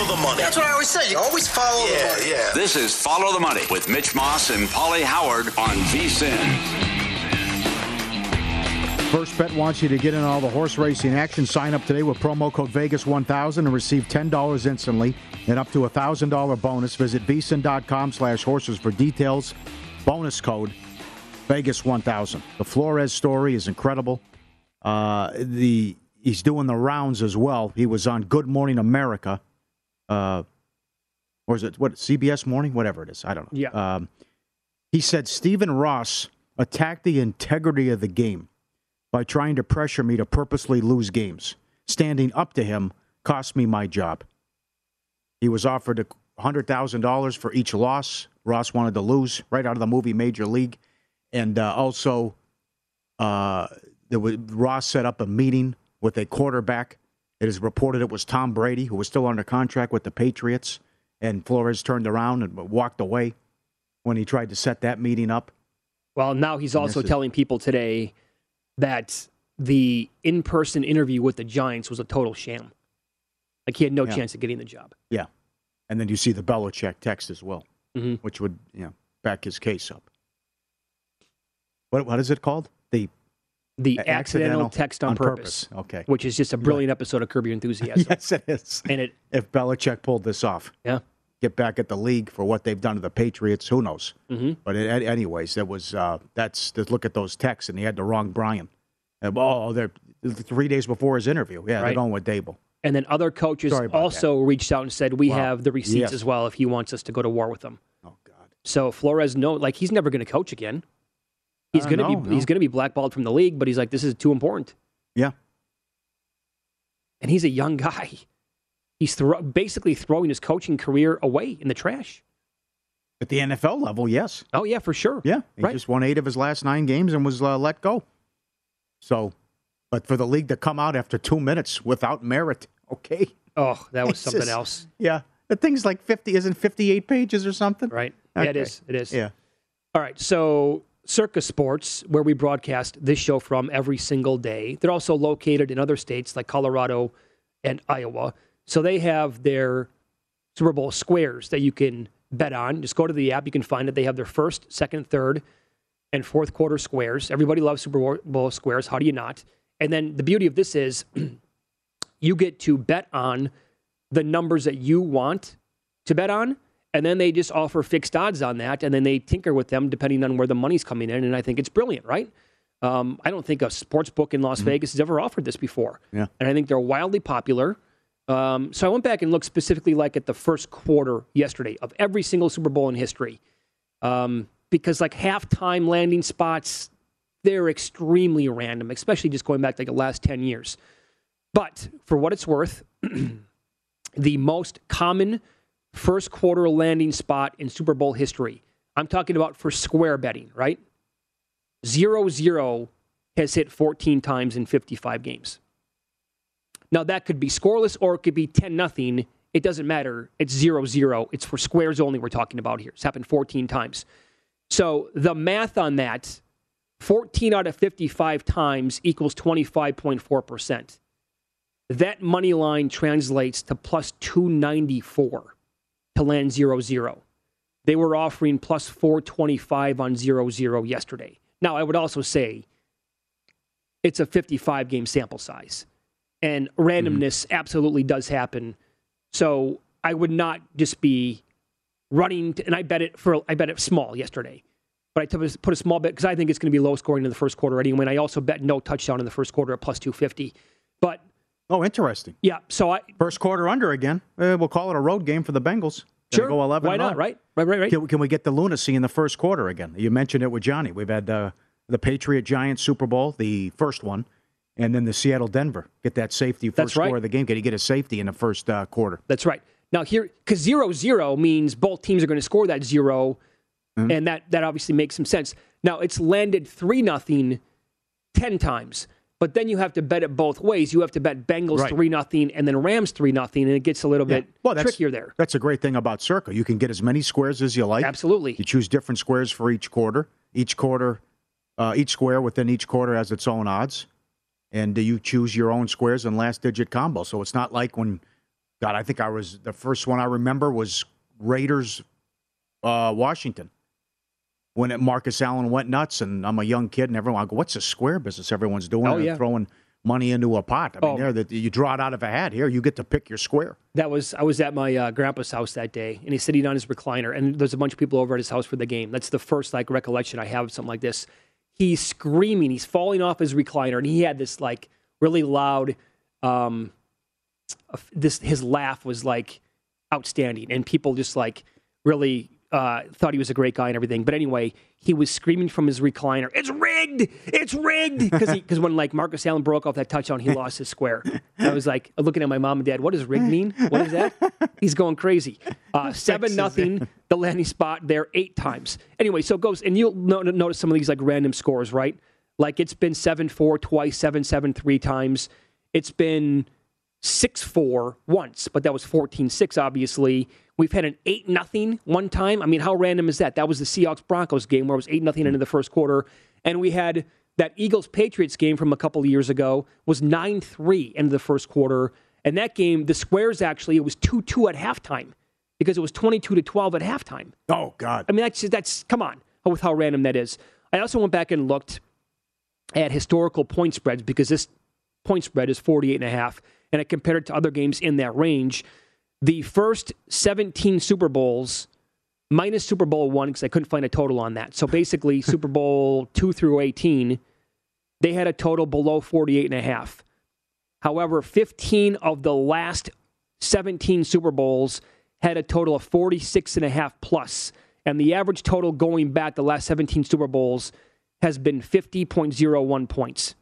Always follow the, follow the money. That's what I always say. You always follow yeah, the money. Yeah. This is Follow the Money with Mitch Moss and Pauly Howard on VSIN. First Bet wants you to get in all the horse racing action. Sign up today with promo code Vegas1000 and receive $10 instantly and up to a $1,000 bonus. Visit VSIN.com slash horses for details. Bonus code Vegas1000. The Flores story is incredible. Uh, the He's doing the rounds as well. He was on Good Morning America. Uh, or is it what CBS Morning? Whatever it is. I don't know. Yeah. Um, he said Stephen Ross attacked the integrity of the game by trying to pressure me to purposely lose games. Standing up to him cost me my job. He was offered a $100,000 for each loss. Ross wanted to lose right out of the movie Major League. And uh, also, uh, there was, Ross set up a meeting with a quarterback. It is reported it was Tom Brady, who was still under contract with the Patriots. And Flores turned around and walked away when he tried to set that meeting up. Well, now he's And also is- telling people today that the in person interview with the Giants was a total sham. Like he had no Yeah. chance of getting the job. Yeah. And then you see the Belichick text as well, Mhm. which would you know, back his case up. What, what is it called? The The accidental, accidental text on, on purpose. purpose. Okay. Which is just a brilliant episode of Curb Your Enthusiasm. yes, it is. And it, If Belichick pulled this off, yeah. get back at the league for what they've done to the Patriots, who knows? Mhm. But it, anyways, that was uh, that's just look at those texts, and he had the wrong Brian. Uh, Oh, they're three days before his interview. Yeah, they're Right. going with Daboll. And then other coaches also reached out and said, we Wow. have the receipts Yes. as well if he wants us to go to war with them. Oh God. So Flores, no, like he's never going to coach again. He's Uh, going to no, be no. he's to be blackballed from the league, but he's like, this is too important. Yeah. And he's a young guy. He's thro- basically throwing his coaching career away in the trash. At the NFL level, yes. Oh yeah, for sure. Yeah, he Right. just won eight of his last nine games and was uh, let go. So, but for the league to come out after two minutes without merit, okay. Oh, that was It's something just- else. Yeah, the thing's like fifty, isn't fifty-eight pages or something? Right. Yeah, it Okay. is. It is. Yeah. All right. So, Circa Sports, where we broadcast this show from every single day, they're also located in other states like Colorado and Iowa. So they have their Super Bowl squares that you can bet on. Just go to the app. You can find it. They have their first, second, third, and fourth quarter squares. Everybody loves Super Bowl squares. How do you not? And then the beauty of this is you get to bet on the numbers that you want to bet on. And then they just offer fixed odds on that, and then they tinker with them depending on where the money's coming in. And I think it's brilliant, right? Um, I don't think a sports book in Las Vegas has ever offered this before. Yeah. And I think they're wildly popular. Um, so I went back and looked specifically like at the first quarter yesterday of every single Super Bowl in history. Um, because like halftime landing spots, they're extremely random, especially just going back like the last 10 years. But for what it's worth, the most common first quarter landing spot in Super Bowl history. I'm talking about for square betting, right? Zero zero has hit 14 times in 55 games. Now that could be scoreless or it could be 10 nothing it doesn't matter. It's zero zero. It's for squares only. We're talking about here. It's happened 14 times. So the math on that, 14 out of 55 times equals 25.4 percent. That money line translates to plus 294 to land zero zero. They were offering plus 425 on zero zero yesterday. Now I would also say it's a 55 game sample size. And randomness mm-hmm. absolutely does happen. So I would not just be running, to, and I bet it for I bet it small yesterday, but I took, put a small bet because I think it's going to be low scoring in the first quarter anyway. And I also bet no touchdown in the first quarter at plus two fifty. But oh, interesting. Yeah. So I first quarter under again. Uh, we'll call it a road game for the Bengals. Sure. Go eleven. Why not? Right. Right. Right. Right. Can, can, we get the lunacy in the first quarter again? You mentioned it with Johnny. We've had uh, the Patriot Giants Super Bowl, the first one, and then the Seattle Denver. Get that safety first That's right. score of the game. Can you get a safety in the first uh, quarter? That's right. Now here, because zero zero means both teams are going to score that 0 mm-hmm. and that that obviously makes some sense. Now it's landed three nothing ten times. But then you have to bet it both ways. You have to bet Bengals three right. nothing and then Rams three nothing, and it gets a little yeah. bit well, trickier there. That's a great thing about Circa. You can get as many squares as you like. Absolutely. You choose different squares for each quarter. Each quarter uh, each square within each quarter has its own odds, and uh, you choose your own squares and last digit combo. So it's not like when, God, I think I was the first one I remember was Raiders, uh, Washington, when it, Marcus Allen went nuts, and I'm a young kid, and everyone I go, "What's the square business everyone's doing? Oh, yeah. throwing money into a pot. I mean, oh. there that you draw it out of a hat. Here, you get to pick your square. That was I was at my uh, grandpa's house that day, and he's sitting on his recliner, and there's a bunch of people over at his house for the game. That's the first like recollection I have of something like this he's screaming. He's falling off his recliner, and he had this like really loud. Um, this his laugh was like outstanding, and people just like really uh, thought he was a great guy and everything. But anyway, he was screaming from his recliner, "It's rigged! It's rigged!" Because because when like Marcus Allen broke off that touchdown, he lost his square. I was like looking at my mom and dad. What does rigged mean? What is that? He's going crazy. Uh, seven nothing. The landing spot there eight times. Anyway, so it goes and you'll notice some of these like random scores, right? Like it's been seven four twice, seven seven three times. It's been six four once, but that was 14-6, obviously. We've had an 8 nothing one time. I mean, how random is that? That was the Seahawks Broncos game where it was 8 nothing into the first quarter. And we had that Eagles Patriots game from a couple of years ago was 9 3 into the first quarter. And that game, the squares actually, it was 2 2 at halftime because it was 22 to 12 at halftime. Oh, God. I mean, that's, that's come on, with how random that is. I also went back and looked at historical point spreads because this point spread is 48 and a half and I compared it to other games in that range the first 17 Super Bowls minus Super Bowl one because I couldn't find a total on that. So basically, Super Bowl two through 18, they had a total below 48 and a half. However, 15 of the last 17 Super Bowls had a total of 46 and a half plus, and the average total going back the last 17 Super Bowls has been 50.01 points.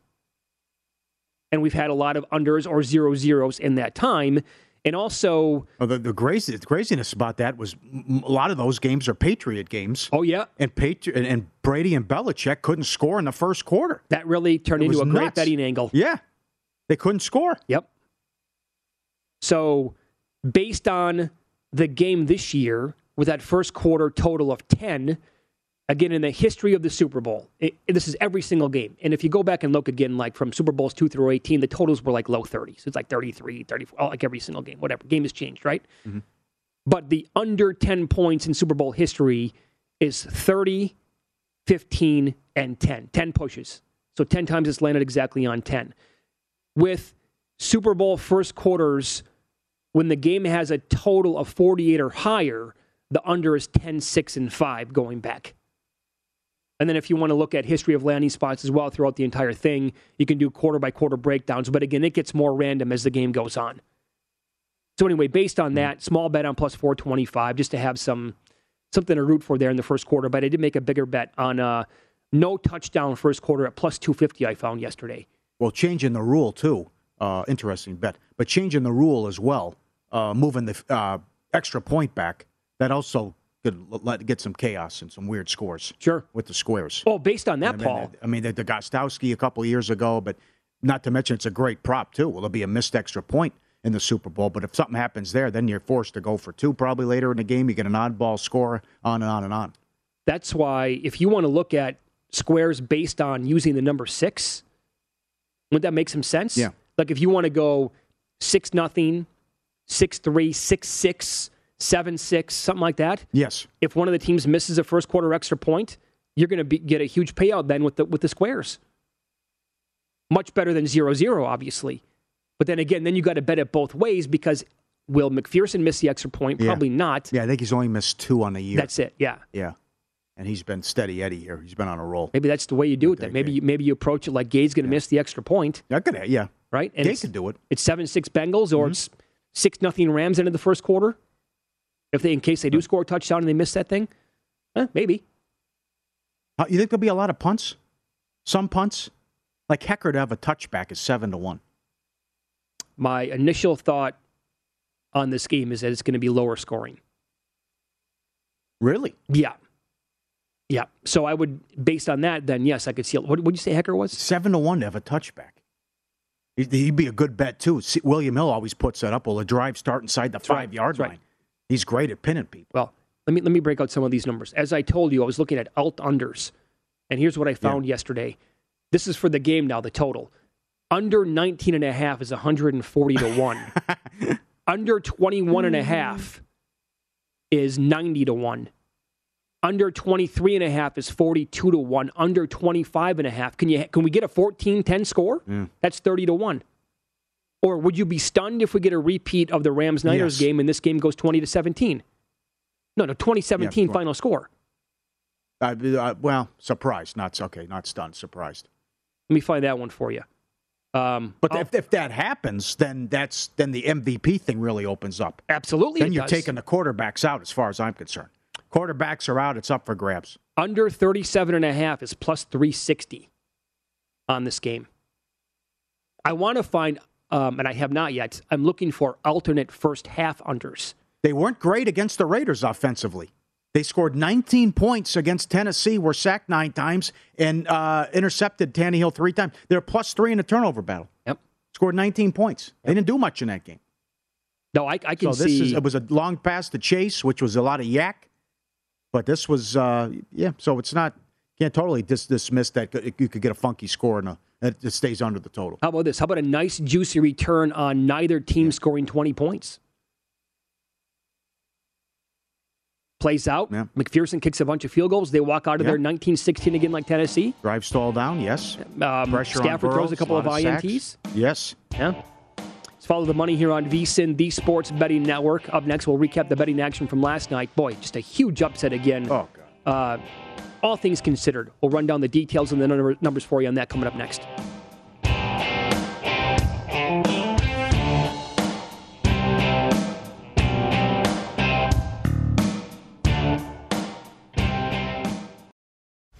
And we've had a lot of unders or zero zeros in that time. And also, oh, the, the, crazy, the craziness about that was a lot of those games are Patriot games. Oh yeah, and Patri- and, and Brady and Belichick couldn't score in the first quarter. That really turned it into a nuts. great betting angle. Yeah, they couldn't score. Yep. So, based on the game this year, with that first quarter total of ten, again in the history of the Super Bowl. It, this is every single game. And if you go back and look again, like from Super Bowls 2 through 18, the totals were like low 30s. It's like 33, 34, like every single game, whatever. Game has changed, right? Mm-hmm. But the under 10 points in Super Bowl history is 30, 15, and 10. 10 pushes. So 10 times it's landed exactly on 10. With Super Bowl first quarters, when the game has a total of 48 or higher, the under is 10, 6, and 5 going back. And then if you want to look at history of landing spots as well throughout the entire thing, you can do quarter by quarter breakdowns. But again, it gets more random as the game goes on. So anyway, based on that, small bet on plus 425 just to have some something to root for there in the first quarter. But I did make a bigger bet on uh, no touchdown first quarter at plus 250 I found yesterday. Well, changing the rule too. Uh, interesting bet. But changing the rule as well, uh, moving the uh, extra point back, that also could let, get some chaos and some weird scores. Sure. With the squares. Well, based on that, I mean, Paul. I mean, the, the Gostkowski a couple years ago, but not to mention it's a great prop too. Will there be a missed extra point? in the Super Bowl. But if something happens there, then you're forced to go for two probably later in the game. You get an oddball score, on and on and on. That's why if you want to look at squares based on using the number six, would that make some sense? Yeah. Like if you want to go six nothing, six three, six six, seven six, something like that. Yes. If one of the teams misses a first quarter extra point, you're going to get a huge payout then with the with the squares. Much better than zero zero, obviously. But then again, then you got to bet it both ways because will McPherson miss the extra point? Yeah. Probably not. Yeah, I think he's only missed two on the year. That's it. Yeah. yeah. And he's been steady Eddie here. He's been on a roll. Maybe that's the way you do it. Then maybe you, maybe you approach it like Gay's going to miss the extra point, I could, yeah. right? Gay it's- could do it. It's seven six Bengals or Mm-hmm. it's six nothing Rams into the first quarter. If they, in case they do score a touchdown and they miss that thing, eh, maybe. Uh, You think there'll be a lot of punts? Some punts? Like Hekker to have a touchback is seven to one. My initial thought on this game is that it's going to be lower scoring. Really? Yeah, yeah. So I would, based on that, then yes, I could see. it. What would you say Hekker was? Seven to one to have a touchback. He'd be a good bet too. See, William Hill always puts that up. Will a drive start inside the right. five yard That's right. He's great at pinning people. Well, let me let me break out some of these numbers. As I told you, I was looking at alt unders, and here's what I found yesterday. This is for the game now, the total. Under 19 and a half is 140 to 1. Under 21 and a mm. half is 90 to 1. Under 23 and a half is 42 to 1. Under 25 and a half, can you can we get a 14-10 score? That's 30 to 1. Or would you be stunned if we get a repeat of the Rams Niners Yes. game and this game goes 20 to 17? No, no, 2017 Yeah, final score. Uh, uh, well, surprised, not okay, not stunned, surprised. Let me find that one for you. Um, But if, if that happens, then that's then the MVP thing really opens up. absolutely, Then you're does. taking the quarterbacks out, as far as I'm concerned. Quarterbacks are out; it's up for grabs. under 37 and a half is plus 360 on this game. I want to find, um, and I have not yet. I'm looking for alternate first half unders. They weren't great against the Raiders offensively. They scored 19 points against Tennessee, were sacked nine times, and uh, intercepted Tannehill three times. They're plus three in a turnover battle. Yep. Scored 19 points. They didn't do much in that game. No, I, I can So this see. is it was a long pass to Chase, which was a lot of YAC. But this was uh, yeah. So it's not can't totally dis- dismiss that you could get a funky score in a, that it stays under the total. how about this? How about a nice juicy return on neither team scoring 20 points? Plays out. Yeah. McPherson kicks a bunch of field goals. They walk out of Yeah. there 19 16 again, like Tennessee. Drive stall down, yes. Um, Pressure Stafford throws a couple of lot sacks. INTs. Yes. Yeah. Let's follow the money here on VSIN, the Sports Betting Network. Up next, we'll recap the betting action from last night. Boy, just a huge upset again. Oh God. Uh, all things considered, we'll run down the details and the numbers for you on that coming up next.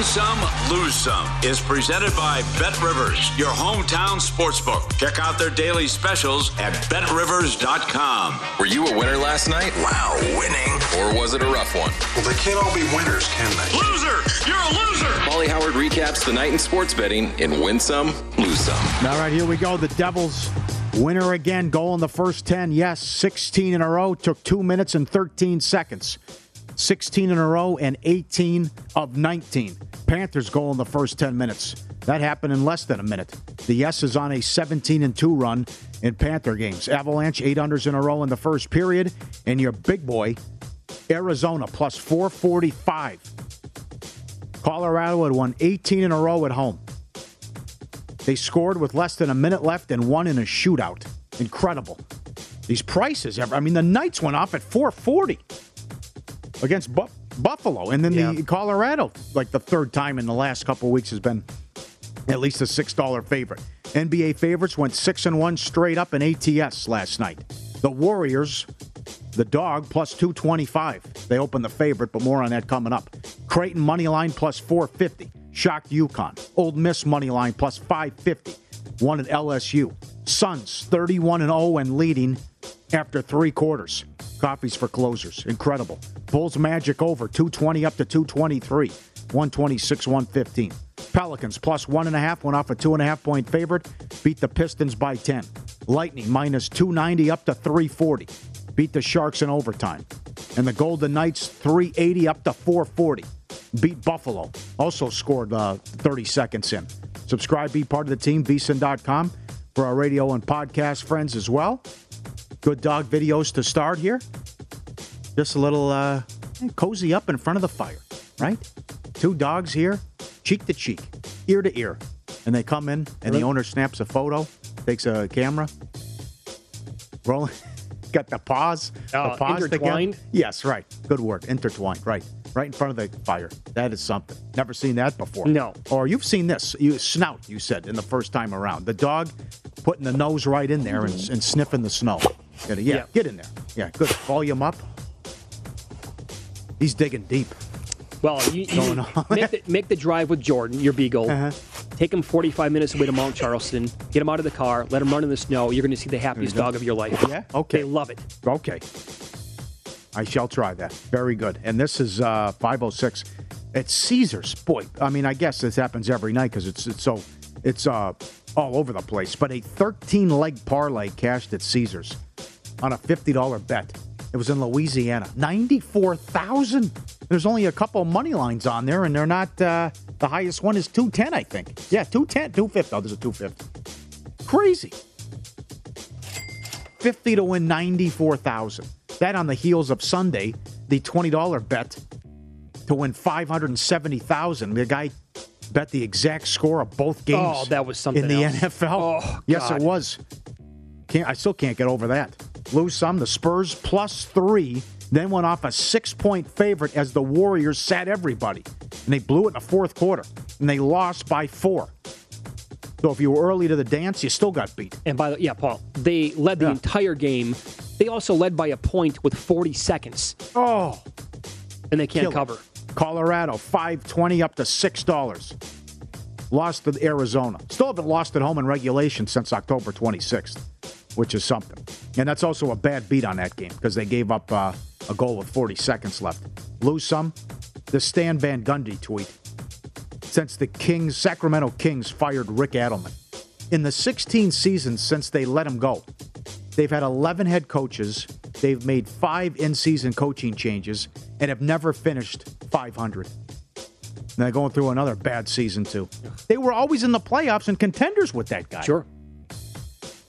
Win Some, Lose Some is presented by Bet Rivers, your hometown sportsbook. Check out their daily specials at betrivers.com. Were you a winner last night? Wow, winning. Or was it a rough one? Well, they can't all be winners, can they? Loser! You're a loser! Pauly Howard recaps the night in sports betting in Win Some, Lose Some. All right, here we go. The Devils winner again. Goal in the first 10. Yes, 16 in a row. Took 2 minutes and 13 seconds. 16 in a row and 18 of 19. Panthers goal in the first 10 minutes. That happened in less than a minute. The Yes is on a 17 and 2 run in Panther games. Avalanche, eight unders in a row in the first period. And your big boy, Arizona, plus 445. Colorado had won 18 in a row at home. They scored with less than a minute left and won in a shootout. Incredible. These prices, I mean, the Knights went off at 440 against Bu- Buffalo, and then Yeah. the Colorado, like the third time in the last couple of weeks, has been at least a six dollar favorite. NBA favorites went six and one straight up in ATS last night. The Warriors, the dog plus two twenty five. They opened the favorite, but more on that coming up. Creighton money line plus four fifty. Shocked UConn. Ole Miss money line plus five fifty. Won at LSU. Suns thirty one and zero and leading after three quarters. Coffees for closers. Incredible. Bulls Magic over 220 up to 223. 126, 115. Pelicans plus one and a half went off a two and a half point favorite. Beat the Pistons by 10. Lightning minus 290 up to 340. Beat the Sharks in overtime. And the Golden Knights 380 up to 440. Beat Buffalo. Also scored uh, 30 seconds in. Subscribe, be part of the team, vsin.com for our radio and podcast friends as well. Good dog videos to start here. Just a little uh, cozy up in front of the fire, right? Two dogs here, cheek to cheek, ear to ear. And they come in, and the owner snaps a photo, takes a camera, rolling, got the paws. Oh, the paws intertwined? Together. Yes, right. Good word. Intertwined, right. Right in front of the fire. That is something. Never seen that before. No. Or you've seen this. You snout, you said, in the first time around. The dog putting the nose right in there and, and sniffing the snow. Get it? Yeah, Yeah. get in there. Yeah, good. Volume up. He's digging deep. Well, you, you Going on. make, the, make the drive with Jordan, your beagle. Uh-huh. Take him 45 minutes away to Mount Charleston. Get him out of the car. Let him run in the snow. You're going to see the happiest dog of your life. Yeah? Okay. They love it. Okay. I shall try that. Very good. And this is uh, 506. It's Caesars. Boy, I mean, I guess this happens every night because it's it's so it's uh, all over the place. But a 13 leg parlay cashed at Caesars on a $50 bet. It was in Louisiana. 94,000. There's only a couple money lines on there, and they're not. Uh, the highest one is 210, I think. Yeah, 210, 250. Oh, there's a 250. Crazy. 50 to win 94,000. That on the heels of Sunday, the $20 bet to win 570,000. The guy bet the exact score of both games. Oh, that was something in the else. NFL. Oh, yes, it was. Can't I still can't get over that. Lose some. The Spurs plus three, then went off a six-point favorite as the Warriors sat everybody, and they blew it in the fourth quarter, and they lost by four. So if you were early to the dance, you still got beat. And by the yeah, Paul, they led the Yeah. entire game. They also led by a point with 40 seconds, Oh, and they can't Kill it. cover. Colorado, 520 up to $6. Lost to Arizona. Still haven't lost at home in regulation since October 26th, which is something. And that's also a bad beat on that game because they gave up uh, a goal with 40 seconds left. Lose some. The Stan Van Gundy tweet. Since the Kings, Sacramento Kings fired Rick Adelman. In the 16 seasons since they let him go, they've had 11 head coaches. They've made five in season coaching changes and have never finished 500. And they're going through another bad season, too. They were always in the playoffs and contenders with that guy. Sure.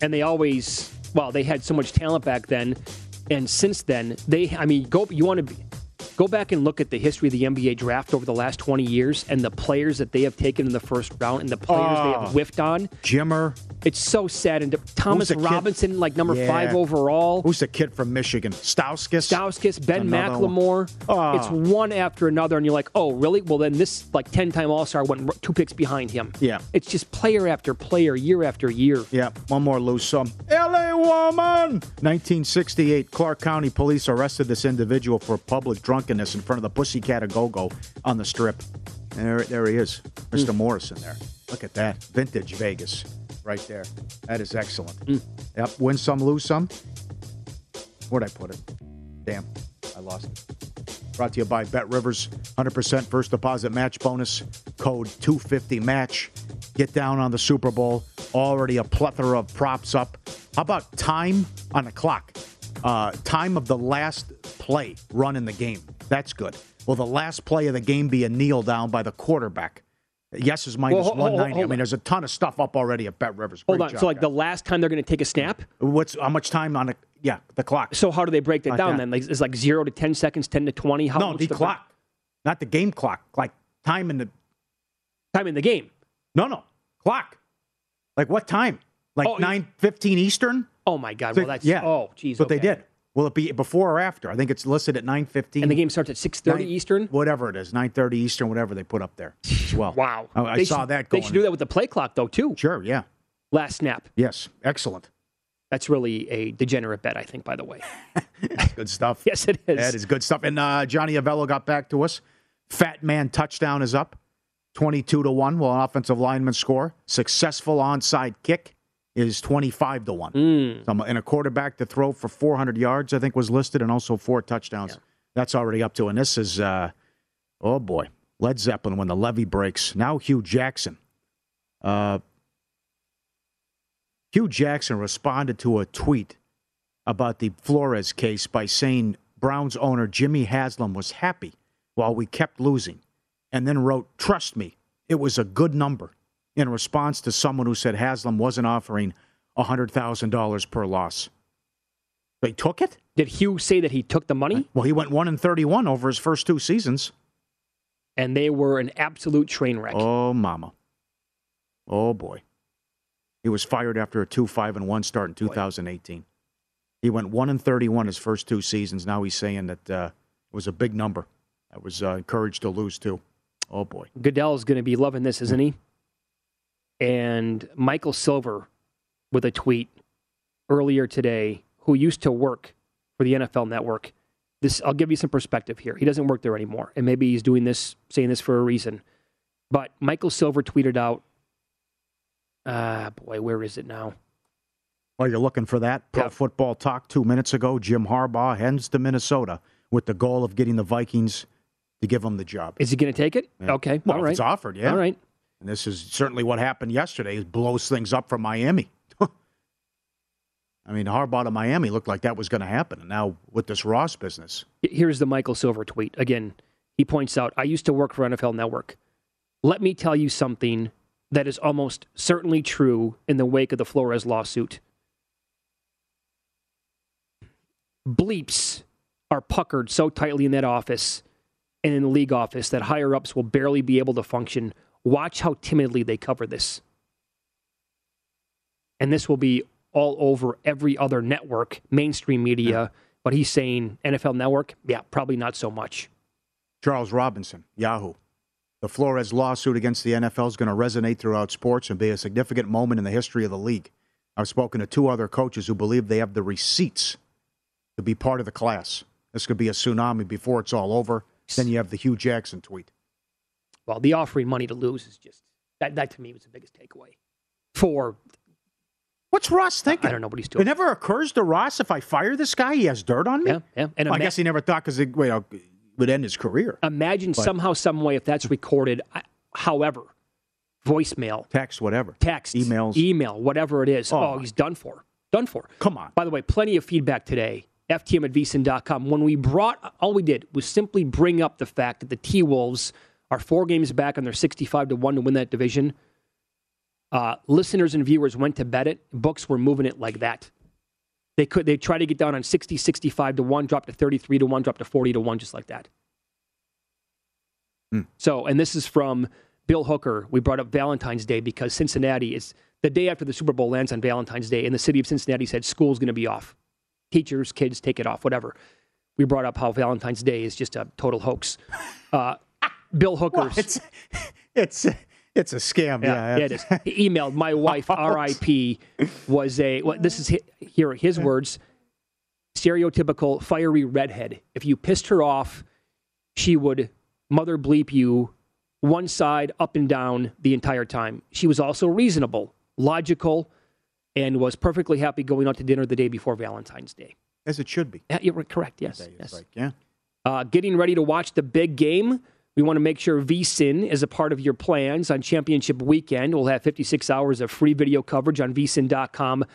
And they always, well, they had so much talent back then, and since then, they, I mean, go, you want to be, go back and look at the history of the NBA draft over the last 20 years and the players that they have taken in the first round and the players they Oh. have ah. whiffed on. Jimmer. It's so sad. And Thomas the kid? Robinson, like number Yeah. five overall. Who's the kid from Michigan? Stauskas? Stauskas, Ben Another. McLemore. Oh. It's one after another, and you're like, oh, really? Well, then this like ten time All Star went two picks behind him. Yeah. it's just player after player, year after year. Yeah, one more loose um, some. LA woman! 1968, Clark County police arrested this individual for public drunkenness in front of the Pussycat a Go Go on the strip. There, there he is, Mr. Morrison. There, look at that, vintage Vegas, right there. That is excellent. Yep, win some, lose some. Where'd I put it? Damn, I lost it. Brought to you by Bet Rivers, 100% first deposit match bonus, code 250 match. Get down on the Super Bowl. Already a plethora of props up. How about time on the clock? Uh, time of the last play run in the game. That's good. Will the last play of the game be a kneel down by the quarterback? Yes is minus Well, hold- hold- 190. I mean, there's a ton of stuff up already at Bet Rivers. Hold Great on. job, so like guys. the last time they're going to take a snap. What's how much time on the yeah the clock? So how do they break that Like down that. then? Like it's like zero to ten seconds, ten to twenty. How no, what's the clock, not the game clock. Like time in the time in the game. no no clock. Like what time? Like Oh, nine fifteen Eastern. Oh my God! Well, that's yeah. Oh, geez. But they did. Will it be before or after? I think it's listed at nine fifteen. And the game starts at six thirty Eastern. Whatever it is, nine thirty Eastern, whatever they put up there as well. Wow. I, I saw should- that. They should do that with the play clock though too. Sure. Yeah. Last snap. Yes. Excellent. That's really a degenerate bet, I think. By the way. Good stuff. yes, it is. That is good stuff. And uh, Johnny Avello got back to us. Fat man touchdown is up, twenty-two to one. Will an offensive lineman score? Successful onside kick is twenty-five to one. Mm. And a quarterback to throw for four hundred yards, I think, was listed, and also four touchdowns. That's already up to. And this is, uh, oh boy, Led Zeppelin when the levee breaks. Now Hue Jackson. Uh, Hue Jackson responded to a tweet about the Flores case by saying Browns owner Jimmy Haslam was happy while we kept losing, and then wrote, Trust me, it was a good number, in response to someone who said Haslam wasn't offering $100,000 per loss. They took it? Did Hue say that he took the money? Well, he went 1 and 31 over his first two seasons. And they were an absolute train wreck. Oh, mama. Oh, boy. He was fired after a 2 5 and 1 start in 2018. He went 1 and 31 his first two seasons. Now he's saying that uh, it was a big number. I was uh, encouraged to lose, too. Oh, boy. Goodell's going to be loving this, isn't he? And Michael Silver with a tweet earlier today, who used to work for the NFL Network. This I'll give you some perspective here. He doesn't work there anymore, and maybe he's doing this, saying this for a reason. But Michael Silver tweeted out, ah, boy, where is it now? While you're looking for that, Pro. Football Talk two minutes ago, Jim Harbaugh heads to Minnesota with the goal of getting the Vikings to give him the job. Is he going to take it? Yeah. Okay, Well, all if it's offered, yeah. All right. And this is certainly what happened yesterday. It blows things up for Miami. I mean, Harbaugh to Miami looked like that was going to happen. And now with this Ross business, Here's the Michael Silver tweet. Again, he points out, I used to work for NFL Network. Let me tell you something that is almost certainly true in the wake of the Flores lawsuit. Bleeps are puckered so tightly in that office and in the league office that higher ups will barely be able to function. Watch how timidly they cover this. And this will be all over every other network, mainstream media. But he's saying NFL Network, yeah, probably not so much. Charles Robinson, Yahoo. The Flores lawsuit against the NFL is going to resonate throughout sports and be a significant moment in the history of the league. I've spoken to two other coaches who believe they have the receipts to be part of the class. This could be a tsunami before it's all over. Then you have the Hue Jackson tweet. Well, the offering money to lose is just that. That to me was the biggest takeaway. For What's Ross thinking? I don't know what he's doing. It never occurs to Ross if I fire this guy, he has dirt on me. Yeah, yeah. And Well, I guess he never thought because it well, would end his career. imagine But- somehow, some way, if that's recorded. I- However, voicemail, Text, whatever. text, Emails. email, whatever it is. Oh, Oh, he's done for. Done for. Come on. By the way, plenty of feedback today. FTM at vsin.com. When we brought, all we did was simply bring up the fact that the T Wolves are four games back and they're 65 to 1 to win that division. Uh, listeners and viewers went to bet it. Books were moving it like that. They could they tried to get down on 60, 65 to 1, drop to 33 to 1, drop to 40 to 1, just like that. Hmm. So, and this is from Bill Hooker. We brought up Valentine's Day because Cincinnati is the day after the Super Bowl lands on Valentine's Day, and the city of Cincinnati said school's going to be off. Teachers, kids, take it off, whatever. We brought up how Valentine's Day is just a total hoax. Uh, Bill Hooker's. It's it's it's a scam. Yeah, Yeah, it is. He emailed my wife. R.I.P. was a. Well, this is here his words. Stereotypical fiery redhead. If you pissed her off, she would mother bleep you one side up and down the entire time. She was also reasonable, logical, and was perfectly happy going out to dinner the day before Valentine's Day. As it should be. Yeah, you're correct. Yes. yes. Like, yeah. Uh, getting ready to watch the big game. We want to make sure VSIN is a part of your plans on championship weekend. We'll have 56 hours of free video coverage on vsin.com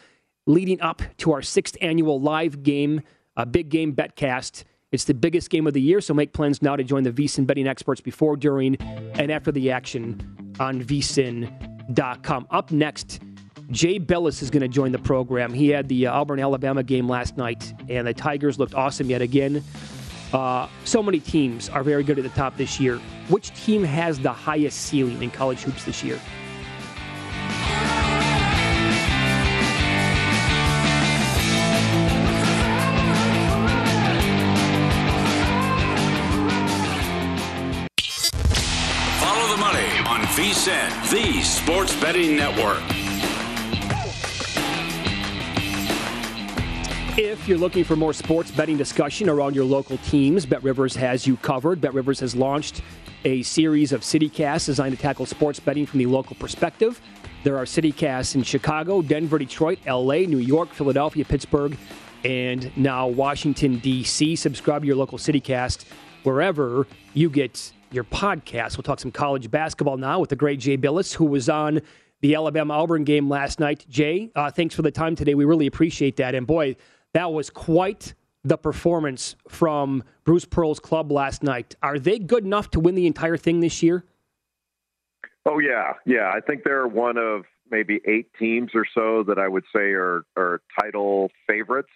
leading up to our sixth annual live game, a big game betcast. It's the biggest game of the year, so make plans now to join the VSIN betting experts before, during, and after the action on vsin.com. Up next, Jay Bilas is going to join the program. He had the uh, Auburn Alabama game last night, and the Tigers looked awesome yet again. Uh, so many teams are very good at the top this year. Which team has the highest ceiling in college hoops this year? Follow the money on VSIN, the Sports Betting Network. If you're looking for more sports betting discussion around your local teams, Bet Rivers has you covered. Bet Rivers has launched a series of CityCasts designed to tackle sports betting from the local perspective. There are CityCasts in Chicago, Denver, Detroit, LA, New York, Philadelphia, Pittsburgh, and now Washington, D.C. Subscribe to your local CityCast wherever you get your podcast. We'll talk some college basketball now with the great Jay Bilas, who was on the Alabama Auburn game last night. Jay, uh, thanks for the time today. We really appreciate that. And boy, that was quite the performance from Bruce Pearl's club last night. Are they good enough to win the entire thing this year? Oh yeah, yeah. I think they're one of maybe eight teams or so that I would say are are title favorites.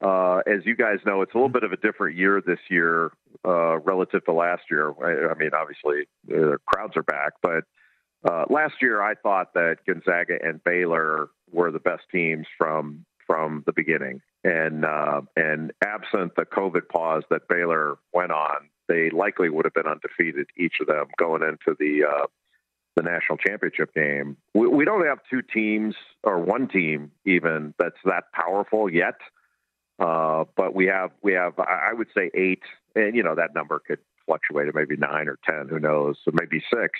Uh, as you guys know, it's a little bit of a different year this year uh, relative to last year. I, I mean, obviously, the crowds are back, but uh, last year I thought that Gonzaga and Baylor were the best teams from from the beginning. And uh, and absent the COVID pause that Baylor went on, they likely would have been undefeated each of them going into the uh, the national championship game. We, we don't have two teams or one team even that's that powerful yet. Uh, but we have we have I would say eight, and you know that number could fluctuate. It maybe nine or ten, who knows? Maybe six.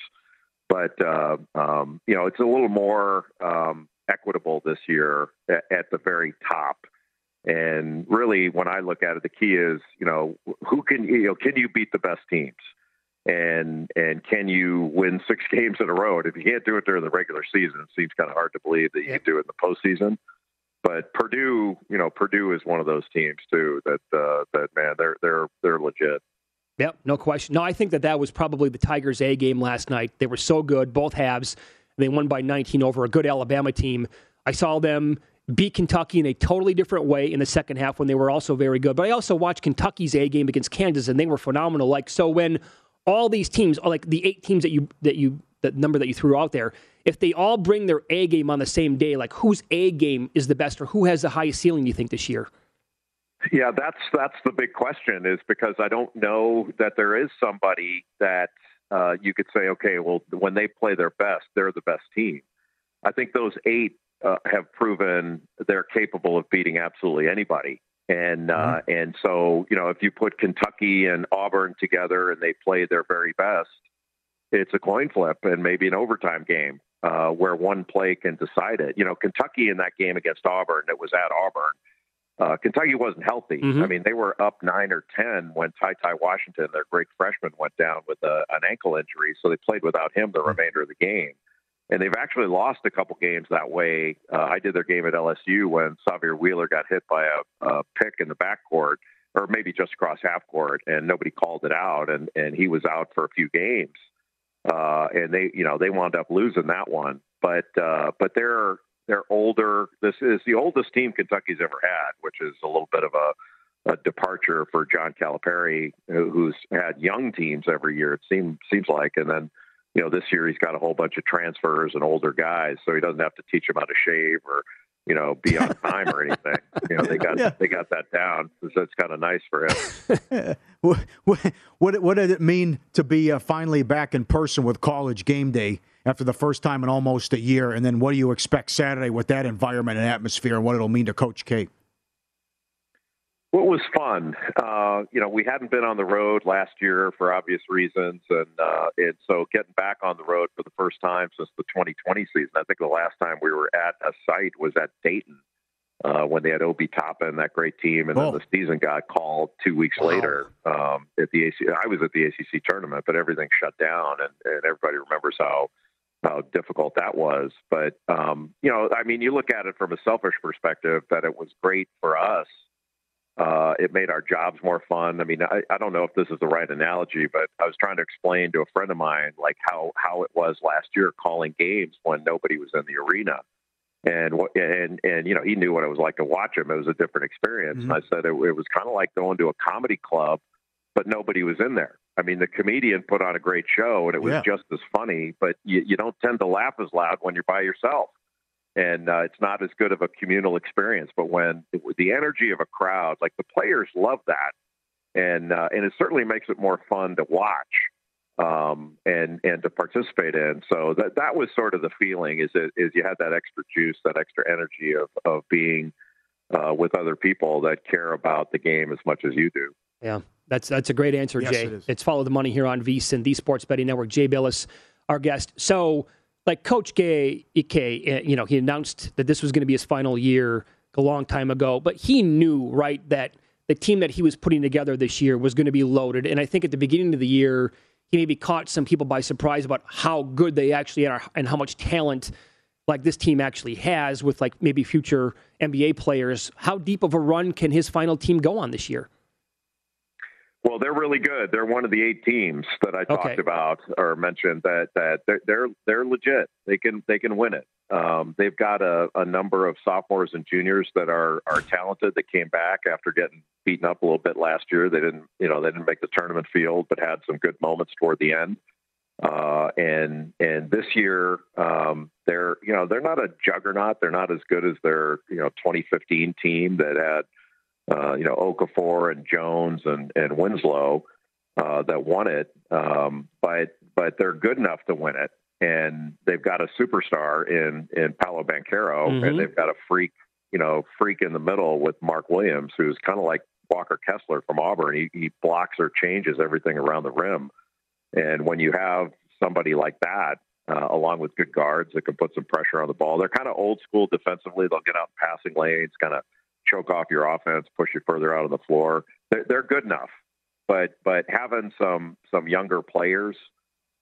But uh, um, you know, it's a little more um, equitable this year at, at the very top. And really, when I look at it, the key is, you know, who can you know can you beat the best teams, and and can you win six games in a row? And if you can't do it during the regular season, it seems kind of hard to believe that you yeah. can do it in the postseason. But Purdue, you know, Purdue is one of those teams too that uh, that man, they're they're they're legit. Yep, no question. No, I think that that was probably the Tigers' A game last night. They were so good, both halves. They won by 19 over a good Alabama team. I saw them beat Kentucky in a totally different way in the second half when they were also very good. But I also watched Kentucky's A game against Kansas and they were phenomenal. Like so when all these teams, like the eight teams that you that you that number that you threw out there, if they all bring their A game on the same day, like whose A game is the best or who has the highest ceiling you think this year? Yeah, that's that's the big question is because I don't know that there is somebody that uh, you could say, okay, well, when they play their best, they're the best team. I think those eight uh, have proven they're capable of beating absolutely anybody. And uh, mm-hmm. and so you know, if you put Kentucky and Auburn together and they play their very best, it's a coin flip and maybe an overtime game uh, where one play can decide it. You know, Kentucky in that game against Auburn, it was at Auburn. Uh, Kentucky wasn't healthy. Mm-hmm. I mean, they were up nine or ten when Ty Ty Washington, their great freshman, went down with a, an ankle injury, so they played without him the mm-hmm. remainder of the game. And they've actually lost a couple games that way. Uh, I did their game at LSU when Sahvir Wheeler got hit by a, a pick in the backcourt, or maybe just across half court, and nobody called it out, and and he was out for a few games. Uh, and they, you know, they wound up losing that one. But uh, but they're they're older. This is the oldest team Kentucky's ever had, which is a little bit of a, a departure for John Calipari, who's had young teams every year. It seems seems like, and then you know this year he's got a whole bunch of transfers and older guys, so he doesn't have to teach them how to shave or you know be on time or anything. You know they got yeah. they got that down. So that's kind of nice for him. what, what what did it mean to be uh, finally back in person with College Game Day? After the first time in almost a year? And then what do you expect Saturday with that environment and atmosphere and what it'll mean to Coach K? What was fun? Uh, you know, we hadn't been on the road last year for obvious reasons, and uh, and so getting back on the road for the first time since the 2020 season. I think the last time we were at a site was at Dayton uh, when they had Obi Toppin, that great team, and Oh. then the season got called two weeks Wow. later um, at the AC. I was at the ACC tournament, but everything shut down, and, and everybody remembers how how difficult that was. But um, you know, I mean, you look at it from a selfish perspective that it was great for us. Uh, it made our jobs more fun. I mean, I, I don't know if this is the right analogy, but I was trying to explain to a friend of mine like how how it was last year calling games when nobody was in the arena and what and and you know he knew what it was like to watch him. It was a different experience. And I said it, it was kind of like going to a comedy club, but nobody was in there. I mean, the comedian put on a great show, and it was Yeah. just as funny. But you, you don't tend to laugh as loud when you're by yourself, and uh, it's not as good of a communal experience. But when the energy of a crowd, like the players love that, and uh, and it certainly makes it more fun to watch um, and and to participate in. So that that was sort of the feeling is that, is you had that extra juice, that extra energy of of being uh, with other people that care about the game as much as you do. Yeah, that's that's a great answer, Yes, Jay. it is. It's follow the money here on VSIN, the Sports Betting Network. Jay Bilas, our guest. So, like Coach K, Ike, eh, you know, he announced that this was going to be his final year a long time ago, but he knew right that the team that he was putting together this year was going to be loaded. And I think at the beginning of the year, he maybe caught some people by surprise about how good they actually are and how much talent like this team actually has with like maybe future NBA players. How deep of a run can his final team go on this year? Well, they're really good. They're one of the eight teams that I talked Okay. about or mentioned that that they're they're, they're legit. They can they can win it. Um, they've got a, a number of sophomores and juniors that are are talented that came back after getting beaten up a little bit last year. They didn't you know they didn't make the tournament field, but had some good moments toward the end. Uh, and and this year um, they're you know they're not a juggernaut. They're not as good as their you know 2015 team that had uh, you know, Okafor and Jones and, and Winslow uh, that won it. Um, but but they're good enough to win it, and they've got a superstar in in Paolo Banchero, Mhm. and they've got a freak, you know, freak in the middle with Mark Williams, who's kind of like Walker Kessler from Auburn. He, he blocks or changes everything around the rim, and when you have somebody like that. Uh, along with good guards that can put some pressure on the ball. They're kind of old school defensively. They'll get out in passing lanes, kind of choke off your offense, push you further out of the floor. They're, they're good enough, but but having some some younger players,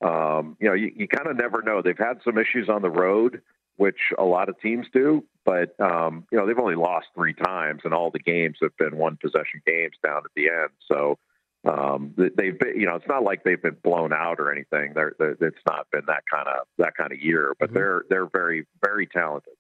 um, you know, you, you kind of never know. They've had some issues on the road, which a lot of teams do, but um, you know they've only lost three times, and all the games have been one possession games down at the end. So. Um, they- they've been, you know, it's not like they've been blown out or anything. They're, they're, it's not been that kind of that kind of year, but they're they're very very talented.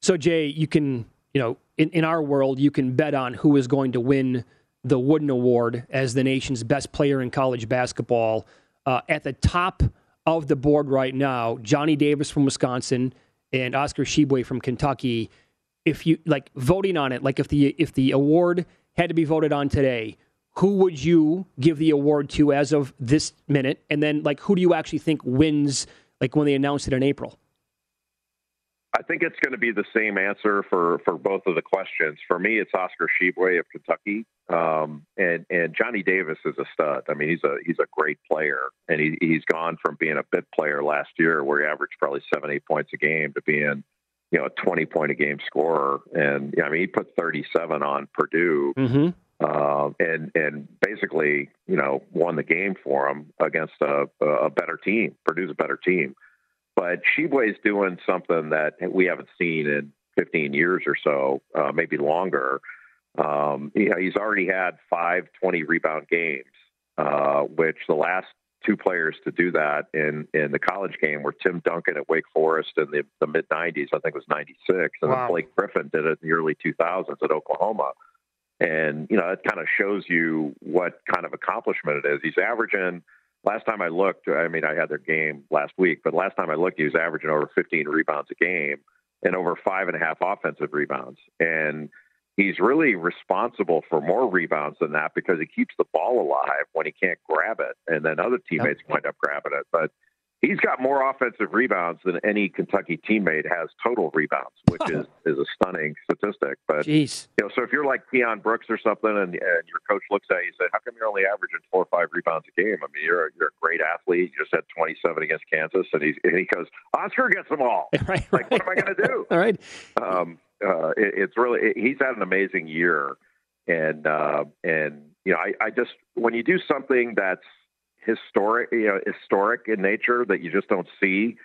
So, Jay, you can, you know, in, in our world, you can bet on who is going to win the Wooden Award as the nation's best player in college basketball. Uh, at the top of the board right now, Johnny Davis from Wisconsin and Oscar Tshiebwe from Kentucky. If you like voting on it, like if the if the award had to be voted on today, who would you give the award to as of this minute? And then, like, who do you actually think wins? Like when they announced it in April. I think it's going to be the same answer for, for both of the questions. For me, it's Oscar Tshiebwe of Kentucky, um, and and Johnny Davis is a stud. I mean, he's a he's a great player, and he, he's gone from being a bit player last year, where he averaged probably seven eight points a game, to being you know a twenty point a game scorer. And yeah, I mean, he put thirty seven on Purdue, Mm-hmm. uh, and and basically you know won the game for him against a, a better team. Purdue's a better team, but Tshiebwe's doing something that we haven't seen in 15 years or so, uh, maybe longer. Um, you know, he's already had five 20 rebound games, uh, which the last two players to do that in in the college game were Tim Duncan at Wake Forest in the, the mid 90s. I think it was 96, and Wow. then Blake Griffin did it in the early 2000s at Oklahoma. And you know, it kind of shows you what kind of accomplishment it is. He's averaging. Last time I looked, I mean, I had their game last week, but last time I looked, he was averaging over 15 rebounds a game and over five and a half offensive rebounds. And he's really responsible for more rebounds than that because he keeps the ball alive when he can't grab it, and then other teammates wind up grabbing it. But he's got more offensive rebounds than any Kentucky teammate has total rebounds, which is, is a stunning statistic. But Jeez. you know, so if you're like Keion Brooks or something, and, and your coach looks at you and says, "How come you're only averaging four or five rebounds a game?" I mean, you're you're a great athlete. You just had 27 against Kansas, and he and he goes, "Oscar gets them all." right, Like, what am I going to do? All right. um, uh, it, it's really it, he's had an amazing year, and uh, and you know I, I just when you do something that's historic, you know, historic in nature that you just don't see.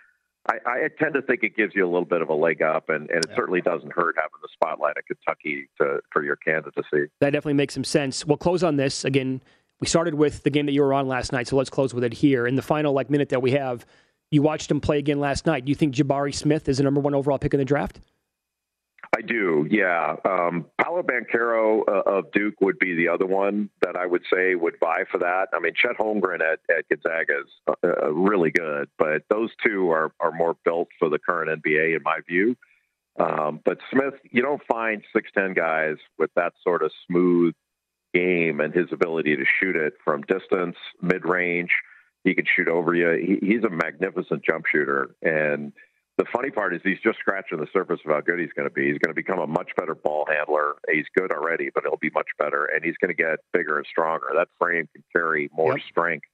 I, I tend to think it gives you a little bit of a leg up, and, and it certainly doesn't hurt having the spotlight at Kentucky to, for your candidacy. That definitely makes some sense. We'll close on this again. We started with the game that you were on last night, so let's close with it here. In the final like minute that we have, you watched him play again last night. Do you think Jabari Smith is the number one overall pick in the draft? I do, yeah. Um, Paolo Banchero uh, of Duke would be the other one that I would say would vie for that. I mean, Chet Holmgren at, at Gonzaga is uh, uh, really good, but those two are, are more built for the current NBA, in my view. Um, but Smith, you don't find 6'10 guys with that sort of smooth game and his ability to shoot it from distance, mid range. He can shoot over you. He, he's a magnificent jump shooter. And the funny part is he's just scratching the surface of how good he's going to be. He's going to become a much better ball handler. He's good already, but he'll be much better, and he's going to get bigger and stronger. That frame can carry more Yep. strength.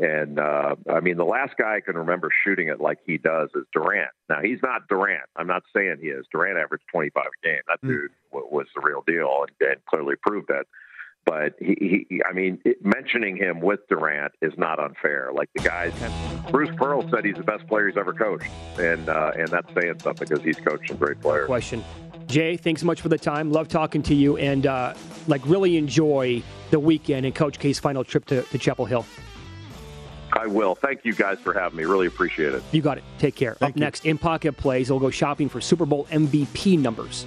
And uh, I mean, the last guy I can remember shooting it like he does is Durant. Now he's not Durant. I'm not saying he is. Durant averaged 25 a game. That dude was the real deal, and, and clearly proved it. But he, he I mean, it, mentioning him with Durant is not unfair. Like the guys, Bruce Pearl said he's the best player he's ever coached, and uh, and that's saying something because he's coached some great players. Question. Jay, thanks so much for the time. Love talking to you, and uh, like really enjoy the weekend and Coach K's final trip to, to Chapel Hill. I will. Thank you guys for having me. Really appreciate it. You got it. Take care. Up next, in pocket plays, we'll go shopping for Super Bowl MVP numbers.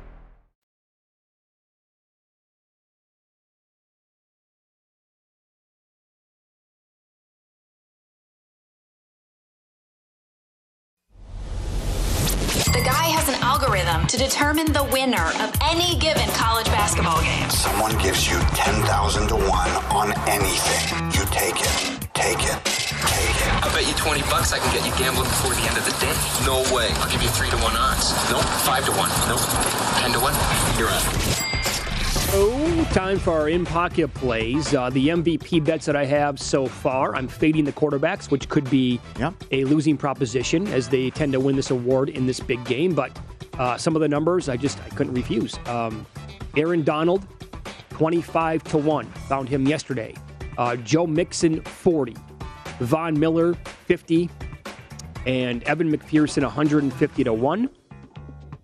The guy has an algorithm to determine the winner of any given college basketball game. Someone gives you 10,000 to 1 on anything. You take it. Take it. Take it. I bet you 20 bucks I can get you gambling before the end of the day. No way. I'll give you 3 to 1 odds. Nope. 5 to 1. Nope. 10 to 1. You're up. Oh, time for our in pocket plays. Uh, the MVP bets that I have so far, I'm fading the quarterbacks, which could be a losing proposition as they tend to win this award in this big game. But uh, some of the numbers I just I couldn't refuse. Um, Aaron Donald, 25 to 1. Found him yesterday. Uh, Joe Mixon, 40. Von Miller, 50. And Evan McPherson, 150 to 1.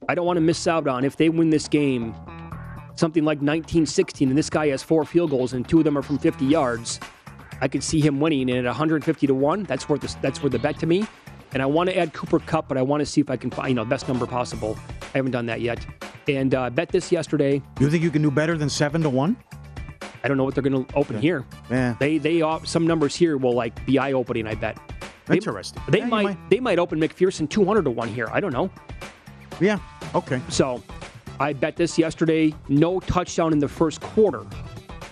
I don't want to miss out on if they win this game something like 1916 and this guy has four field goals and two of them are from 50 yards i could see him winning and at 150 to 1 that's worth the, that's worth the bet to me and i want to add Cooper Kupp but i want to see if i can find you know the best number possible i haven't done that yet And uh, bet this yesterday. You think you can do better than seven to one? I don't know what they're going to open here. Yeah. They they uh, some numbers here will like be eye opening. I bet. They- Interesting. They Yeah, might, might- they might open McPherson two hundred to one here. I don't know. Yeah. Okay. So I bet this yesterday. No touchdown in the first quarter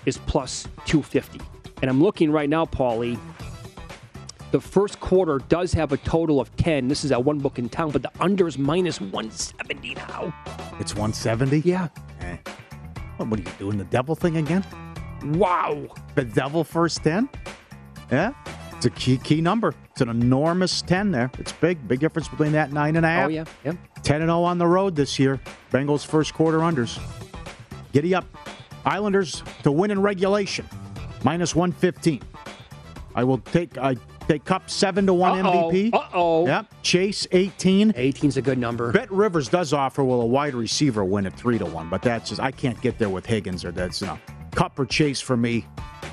is plus two fifty. And I'm looking right now, Pauly. The first quarter does have a total of ten. This is at one book in town, but the under is minus one seventy now. It's 170? Yeah. Eh. What, what are you doing? The devil thing again? Wow. The devil first 10? Yeah. It's a key key number. It's an enormous 10 there. It's big. Big difference between that nine and a half. Oh yeah, yeah. 10 and 0 on the road this year. Bengals first quarter unders. Giddy up. Islanders to win in regulation. Minus 115. I will take I take Kupp 7 to 1 Uh-oh. MVP. Uh-oh. Yep. Chase 18. 18's a good number. Bet Rivers does offer will a wide receiver win at 3 to 1, but that's just I can't get there with Higgins or that's no. Kupp or Chase for me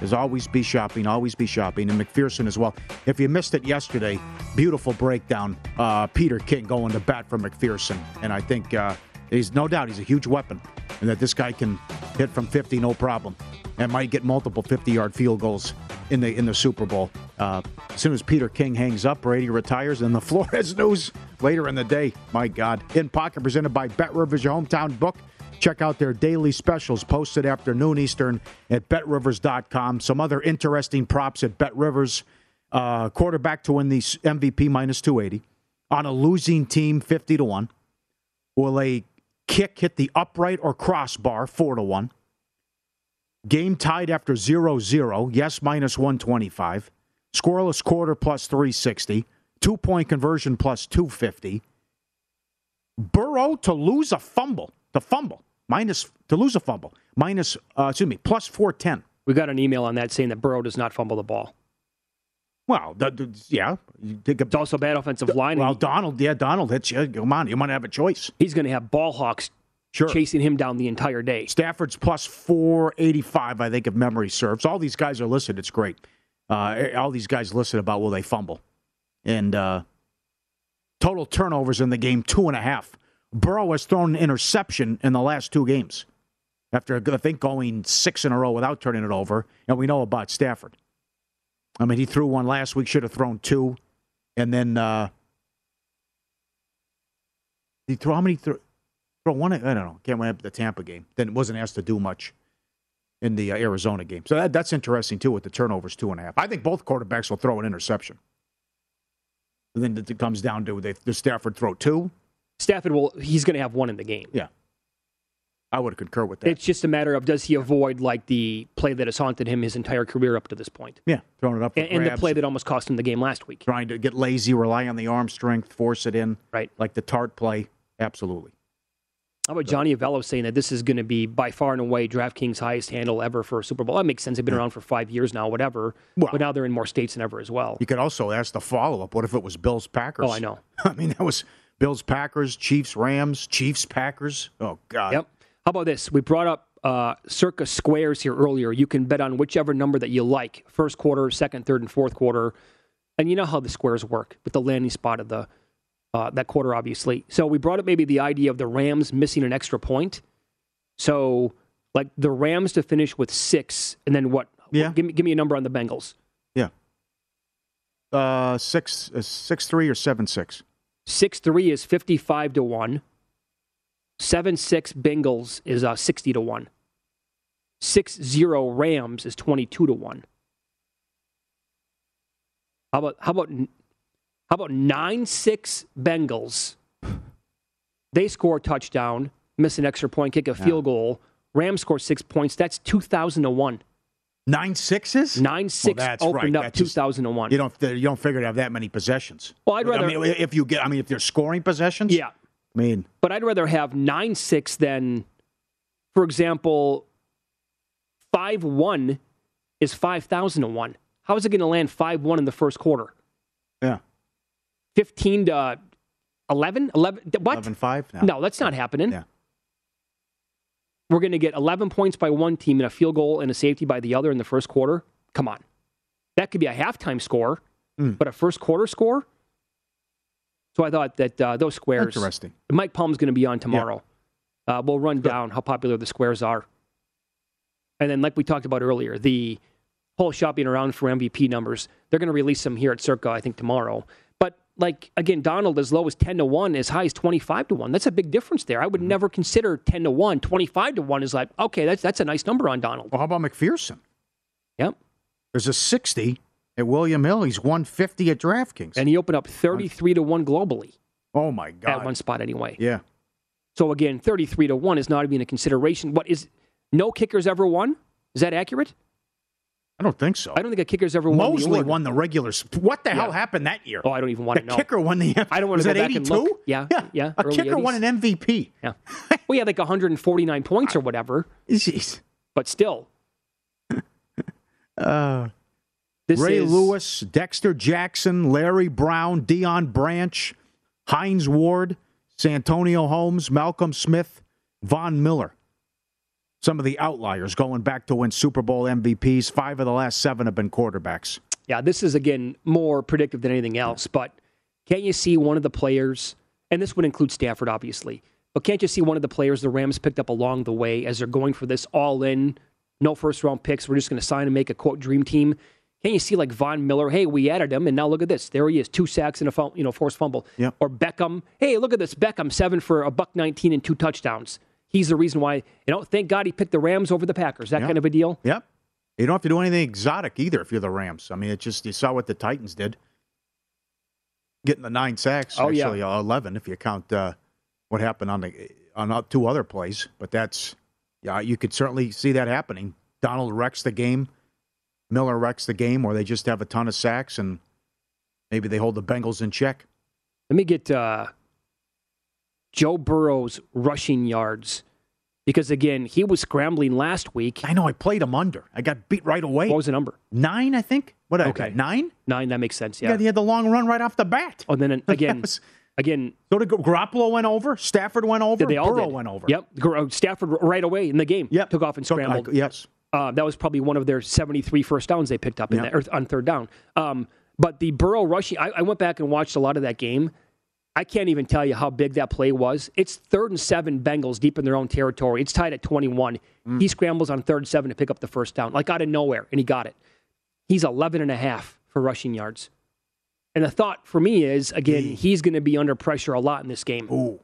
is always be shopping, always be shopping, and McPherson as well. If you missed it yesterday, beautiful breakdown. Uh, Peter King going to bat for McPherson, and I think uh, he's no doubt he's a huge weapon, and that this guy can hit from 50 no problem, and might get multiple 50-yard field goals in the in the Super Bowl. Uh, as soon as Peter King hangs up, Brady retires, and the Flores news later in the day. My God, in pocket presented by Bet Rivers, your hometown book. Check out their daily specials posted after noon Eastern at betrivers.com. Some other interesting props at Bet Rivers. Uh, quarterback to win the MVP minus 280. On a losing team, 50 to 1. Will a kick hit the upright or crossbar, 4 to 1. Game tied after 0 0. Yes, minus 125. Scoreless quarter plus 360. Two point conversion plus 250. Burrow to lose a fumble. the fumble. Minus, to lose a fumble. Minus, uh, excuse me, plus 410. We got an email on that saying that Burrow does not fumble the ball. Well, the, the- yeah. You take a, It's also bad offensive line. well, Donald, yeah, Donald hits you. Come on, you might have a choice. he's going to have ball hawks Sure. chasing him down the entire day. Stafford's plus 485, I think, if memory serves. All these guys are listed. It's great. Uh, all these guys listed about will they fumble. And uh, total turnovers in the game, two and a half. Burrow has thrown an interception in the last two games after, I think, going six in a row without turning it over. And we know about Stafford. I mean, he threw one last week, should have thrown two. And then uh, he threw how many? Threw, throw one. I don't know. Can't remember the Tampa game. Then wasn't asked to do much in the uh, Arizona game. So that, that's interesting too with the turnovers two and a half. I think both quarterbacks will throw an interception. And then it comes down to they, does Stafford throw two? Stafford will. He's going to have one in the game. Yeah, I would concur with that. It's just a matter of does he avoid like the play that has haunted him his entire career up to this point, yeah, throwing it up for and, and the play that almost cost him the game last week. trying to get lazy, rely on the arm strength, force it in, Right. like the Tart play. Absolutely. How about Johnny Avello saying that this is going to be by far and away DraftKings' highest handle ever for a Super Bowl? That makes sense. They've been around for five years now, whatever. Well- but now they're in more states than ever as well. You could also ask the follow up. What if it was Bills Packers? Oh, I know. I mean, that was Bills Packers, Chiefs Rams, Chiefs Packers. Oh God. Yep. How about this? We brought up uh, circa squares here earlier. You can bet on whichever number that you like first quarter, second, third, and fourth quarter. And you know how the squares work with the landing spot of the uh, that quarter, obviously. So we brought up maybe the idea of the Rams missing an extra point. So, like the Rams to finish with six, and then what? Yeah. Give me, give me a number on the Bengals. Yeah. Uh, six, uh, six three or seven six. Six three is fifty five to one. Seven six Bengals is uh, sixty to one. Six zero Rams is twenty two to one. How about how about how about nine six Bengals? They score a touchdown, miss an extra point, kick a field goal. Rams score six points. That's two thousand to one. Nine sixes. Nine six Well, that's opened right. up That's two to one. You don't you don't figure to have that many possessions. Well, I'd rather- I mean, if you get, I mean, if they're scoring possessions. Yeah. I mean, but I'd rather have nine six than, for example, five one is five thousand to one. How is it going to land five one in the first quarter? yeah. Fifteen to 11? 11 what? 11-5? No. No, that's not happening. Yeah. We're going to get eleven points by one team and a field goal and a safety by the other in the first quarter. Come on, that could be a halftime score, Mm. but a first quarter score. So I thought that uh, those squares. Interesting. Mike Palm's going to be on tomorrow. Uh, we'll run down how popular the squares are. And then, like we talked about earlier, the whole shopping around for MVP numbers, they're going to release them here at Circa, I think, tomorrow. Like, again, Donald as low as 10 to 1, as high as 25 to 1. That's a big difference there. I would mm-hmm. never consider 10 to 1. 25 to 1 is like, okay, that's, that's a nice number on Donald. Well, how about McPherson? Yep. There's a 60 at William Hill. He's 150 at DraftKings. And he opened up 33 to 1 globally. Oh, my God. At one spot, anyway. Yeah. So, again, 33 to 1 is not even a consideration. What is no kickers ever won? Is that accurate? I don't think so. I don't think a kicker's ever won. Moseley the won the regulars. What the Yeah. hell happened that year? Oh, I don't even want the to know. kicker won the. I don't want was to go that back and 82? look. Yeah, yeah, yeah. A kicker 80s. won an MVP. Yeah. well, he had like 149 points or whatever. Jeez. But still, Uh, this Ray is Lewis, Dexter Jackson, Larry Brown, Deion Branch, Hines Ward, Santonio Holmes, Malcolm Smith, Von Miller. Some of the outliers going back to win Super Bowl MVPs. Five of the last seven have been quarterbacks. Yeah, this is again more predictive than anything else. But can't you see one of the players, and this would include Stafford, obviously, but can't you see one of the players the Rams picked up along the way as they're going for this all in, no first round picks, we're just going to sign and make a quote dream team? Can't you see like Von Miller? Hey, we added him, and now look at this. There he is, two sacks and a fum- you know forced fumble. Yep. Or Beckham. Hey, look at this. Beckham seven for a buck nineteen and two touchdowns. He's the reason why. You know, thank God he picked the Rams over the Packers. That Yep. kind of a deal. Yep. You don't have to do anything exotic either if you're the Rams. I mean, it just you saw what the Titans did, getting the nine sacks. Oh, actually, uh, eleven if you count uh, what happened on the on uh, two other plays. But that's yeah, you could certainly see that happening. Donald wrecks the game. Miller wrecks the game, or they just have a ton of sacks and maybe they hold the Bengals in check. Let me get uh, Joe Burrow's rushing yards because again he was scrambling last week. I know I played him under. I got beat right away. What was the number? Nine, I think. What I Okay. Nine. Nine. That makes sense. Yeah, Yeah. he had the long run right off the bat. Oh, then again, was- again, So did Garoppolo went over, Stafford went over, they all Burrow did. went over. Yep. Uh, Stafford right away in the game. Yep. Took off and scrambled. like, yes. Uh, that was probably one of their 73 first downs they picked up in Yeah. that, or on third down. Um, but the Burrow rushing, I, I went back and watched a lot of that game. I can't even tell you how big that play was. It's third and seven Bengals deep in their own territory. It's tied at 21. Mm. He scrambles on third and seven to pick up the first down, like out of nowhere, and he got it. He's 11 and a half for rushing yards. And the thought for me is, again, he's going to be under pressure a lot in this game. Ooh.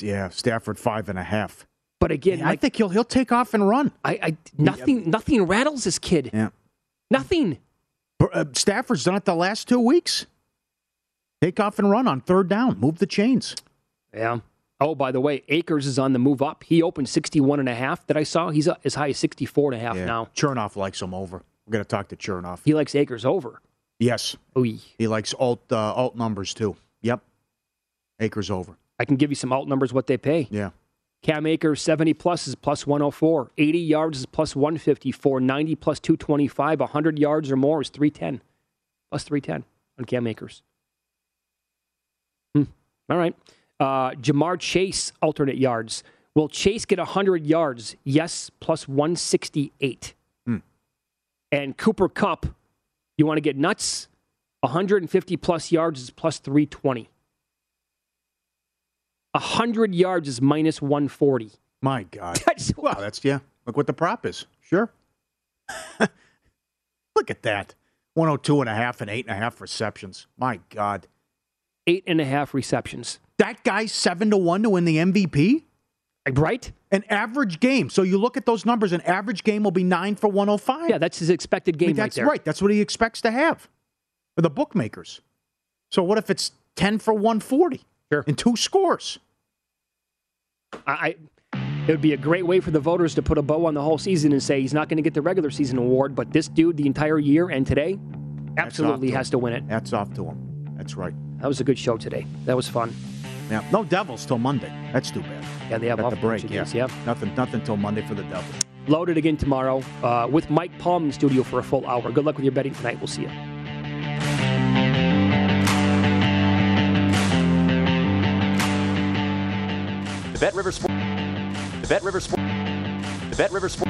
Yeah, Stafford five and a half. But again, Yeah, I think he'll he'll take off and run. I, I nothing, nothing rattles this kid. Yeah. Nothing. Uh, Stafford's done it the last two weeks. Take off and run on third down. Move the chains. Yeah. Oh, by the way, Akers is on the move up. He opened 61 and a half that I saw. He's uh, as high as 64 and a half Yeah. now. Chernoff likes him over. We're going to talk to Chernoff. He likes Akers over. Yes. Oy. He likes alt uh, alt numbers too. Yep. Akers over. I can give you some alt numbers what they pay. Yeah. Cam Akers 70 plus is plus 104. 80 yards is plus 154. 90 plus 225. 100 yards or more is 310. Plus 310 on Cam Akers. All right. Uh, Ja'Marr Chase alternate yards. Will Chase get 100 yards? Yes, plus 168. Hmm. And Cooper Kupp, you want to get nuts? 150 plus yards is plus 320. 100 yards is minus 140. My God. That's, Well, that's yeah. Look what the prop is. Sure. Look at that. 102 and a half and eight and a half receptions. My God. Eight and a half receptions. That guy's seven to one to win the MVP? Right? An average game. So you look at those numbers, an average game will be nine for 105. Yeah, that's his expected I game mean, that's right there. That's what he expects to have for the bookmakers. So what if it's 10 for 140 Sure. and two scores? I, I, it would be a great way for the voters to put a bow on the whole season and say he's not going to get the regular season award, but this dude, the entire year and today, absolutely to has to win it. That's off to him. That's right. That was a good show today. That was fun. Yeah. No Devils till Monday. That's too bad. Yeah, they have At off the a bunch break. of Yeah. days, yeah. Nothing. Nothing till Monday for the Devils. Loaded again tomorrow uh, with Mike Palm in the studio for a full hour. Good luck with your betting tonight. We'll see you. The Bet River Sport. The Bet River Sport. The Bet River Sport.